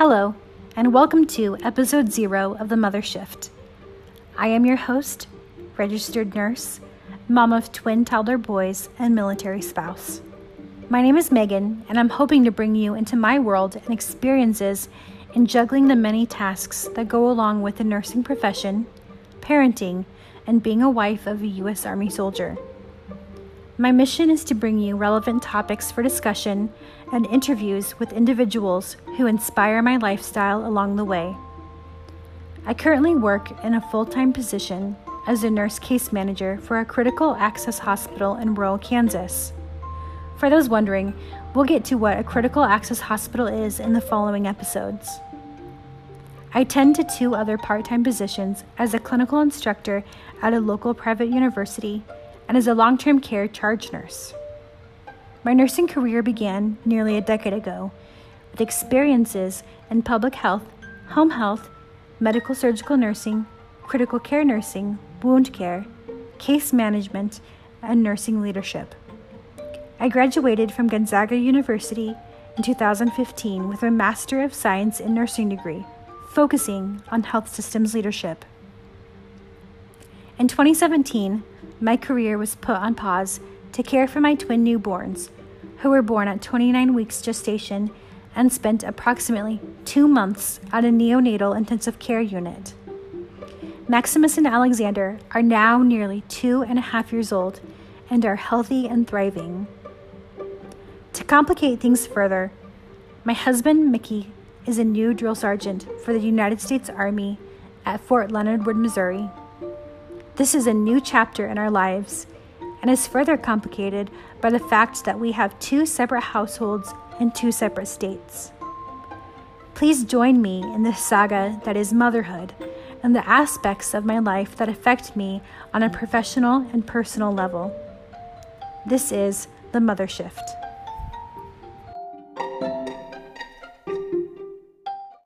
Hello, and welcome to episode zero of The Mother Shift. I am your host, registered nurse, mom of twin toddler boys, and military spouse. My name is Megan, and I'm hoping to bring you into my world and experiences in juggling the many tasks that go along with the nursing profession, parenting, and being a wife of a U.S. Army soldier. My mission is to bring you relevant topics for discussion and interviews with individuals who inspire my lifestyle along the way. I currently work in a full time position as a nurse case manager for a critical access hospital in rural Kansas. For those wondering, we'll get to what a critical access hospital is in the following episodes. I tend to two other part time positions as a clinical instructor at a local private university and as a long term care charge nurse. My nursing career began nearly a decade ago with experiences in public health, home health, medical surgical nursing, critical care nursing, wound care, case management, and nursing leadership. I graduated from Gonzaga University in 2015 with a Master of Science in Nursing degree, focusing on health systems leadership. In 2017, my career was put on pause to care for my twin newborns, who were born at 29 weeks gestation and spent approximately two months at a neonatal intensive care unit. Maximus and Alexander are now nearly two and a half years old and are healthy and thriving. To complicate things further, my husband, Mickey, is a new drill sergeant for the United States Army at Fort Leonard Wood, Missouri. This is a new chapter in our lives and is further complicated by the fact that we have two separate households in two separate states. Please join me in this saga that is motherhood and the aspects of my life that affect me on a professional and personal level. This is the Mother Shift.